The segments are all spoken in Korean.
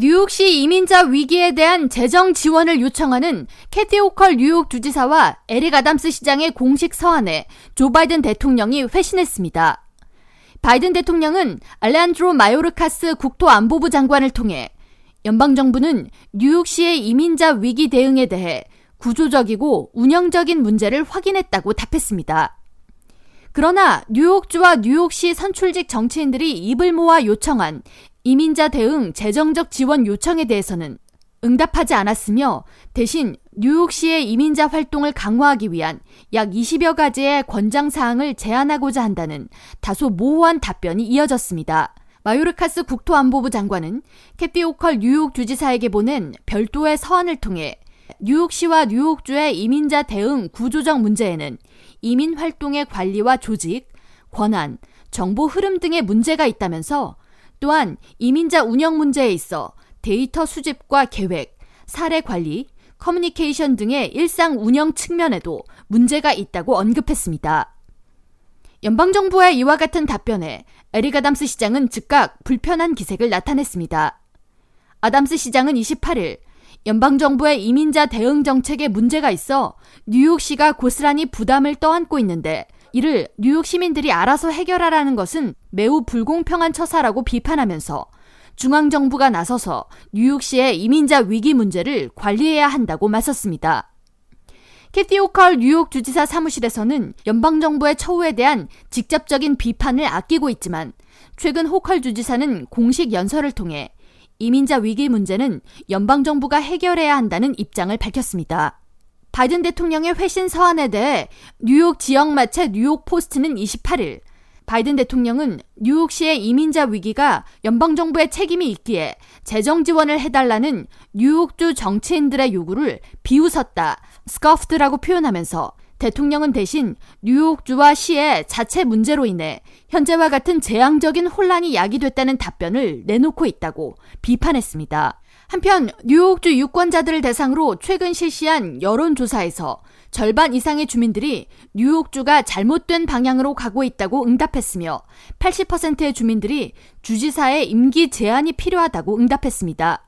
뉴욕시 이민자 위기에 대한 재정 지원을 요청하는 캐티 호컬 뉴욕 주지사와 에릭 아담스 시장의 공식 서한에 조 바이든 대통령이 회신했습니다. 바이든 대통령은 알레한드로 마요르카스 국토안보부 장관을 통해 연방정부는 뉴욕시의 이민자 위기 대응에 대해 구조적이고 운영적인 문제를 확인했다고 답했습니다. 그러나 뉴욕주와 뉴욕시 선출직 정치인들이 입을 모아 요청한 이민자 대응 재정적 지원 요청에 대해서는 응답하지 않았으며 대신 뉴욕시의 이민자 활동을 강화하기 위한 약 20여 가지의 권장 사항을 제안하고자 한다는 다소 모호한 답변이 이어졌습니다. 마요르카스 국토안보부 장관은 캐티 오컬 뉴욕 주지사에게 보낸 별도의 서한을 통해 뉴욕시와 뉴욕주의 이민자 대응 구조적 문제에는 이민 활동의 관리와 조직, 권한, 정보 흐름 등의 문제가 있다면서 또한 이민자 운영 문제에 있어 데이터 수집과 계획, 사례 관리, 커뮤니케이션 등의 일상 운영 측면에도 문제가 있다고 언급했습니다. 연방정부의 이와 같은 답변에 에릭 아담스 시장은 즉각 불편한 기색을 나타냈습니다. 아담스 시장은 28일 연방정부의 이민자 대응 정책에 문제가 있어 뉴욕시가 고스란히 부담을 떠안고 있는데 이를 뉴욕 시민들이 알아서 해결하라는 것은 매우 불공평한 처사라고 비판하면서 중앙정부가 나서서 뉴욕시의 이민자 위기 문제를 관리해야 한다고 맞섰습니다. 캐티 오컬 뉴욕 주지사 사무실에서는 연방정부의 처우에 대한 직접적인 비판을 아끼고 있지만 최근 호컬 주지사는 공식 연설을 통해 이민자 위기 문제는 연방정부가 해결해야 한다는 입장을 밝혔습니다. 바이든 대통령의 회신 서한에 대해 뉴욕 지역 매체 뉴욕 포스트는 28일 바이든 대통령은 뉴욕시의 이민자 위기가 연방정부의 책임이 있기에 재정 지원을 해달라는 뉴욕주 정치인들의 요구를 비웃었다, scoffed라고 표현하면서 대통령은 대신 뉴욕주와 시의 자체 문제로 인해 현재와 같은 재앙적인 혼란이 야기됐다는 답변을 내놓고 있다고 비판했습니다. 한편 뉴욕주 유권자들을 대상으로 최근 실시한 여론조사에서 절반 이상의 주민들이 뉴욕주가 잘못된 방향으로 가고 있다고 응답했으며 80%의 주민들이 주지사의 임기 제한이 필요하다고 응답했습니다.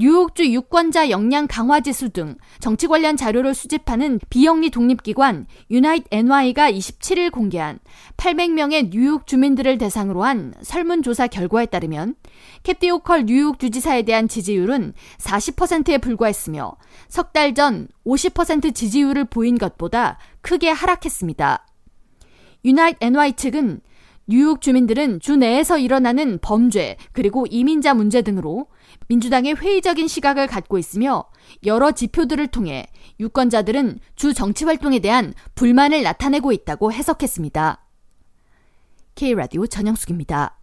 뉴욕주 유권자 역량 강화 지수 등 정치 관련 자료를 수집하는 비영리 독립기관 유나이트 NY가 27일 공개한 800명의 뉴욕 주민들을 대상으로 한 설문조사 결과에 따르면 캐티 호컬 뉴욕 주지사에 대한 지지율은 40%에 불과했으며 석 달 전 50% 지지율을 보인 것보다 크게 하락했습니다. 유나이트 NY 측은 뉴욕 주민들은 주 내에서 일어나는 범죄 그리고 이민자 문제 등으로 민주당에 회의적인 시각을 갖고 있으며 여러 지표들을 통해 유권자들은 주 정치 활동에 대한 불만을 나타내고 있다고 해석했습니다. K라디오 전영숙입니다.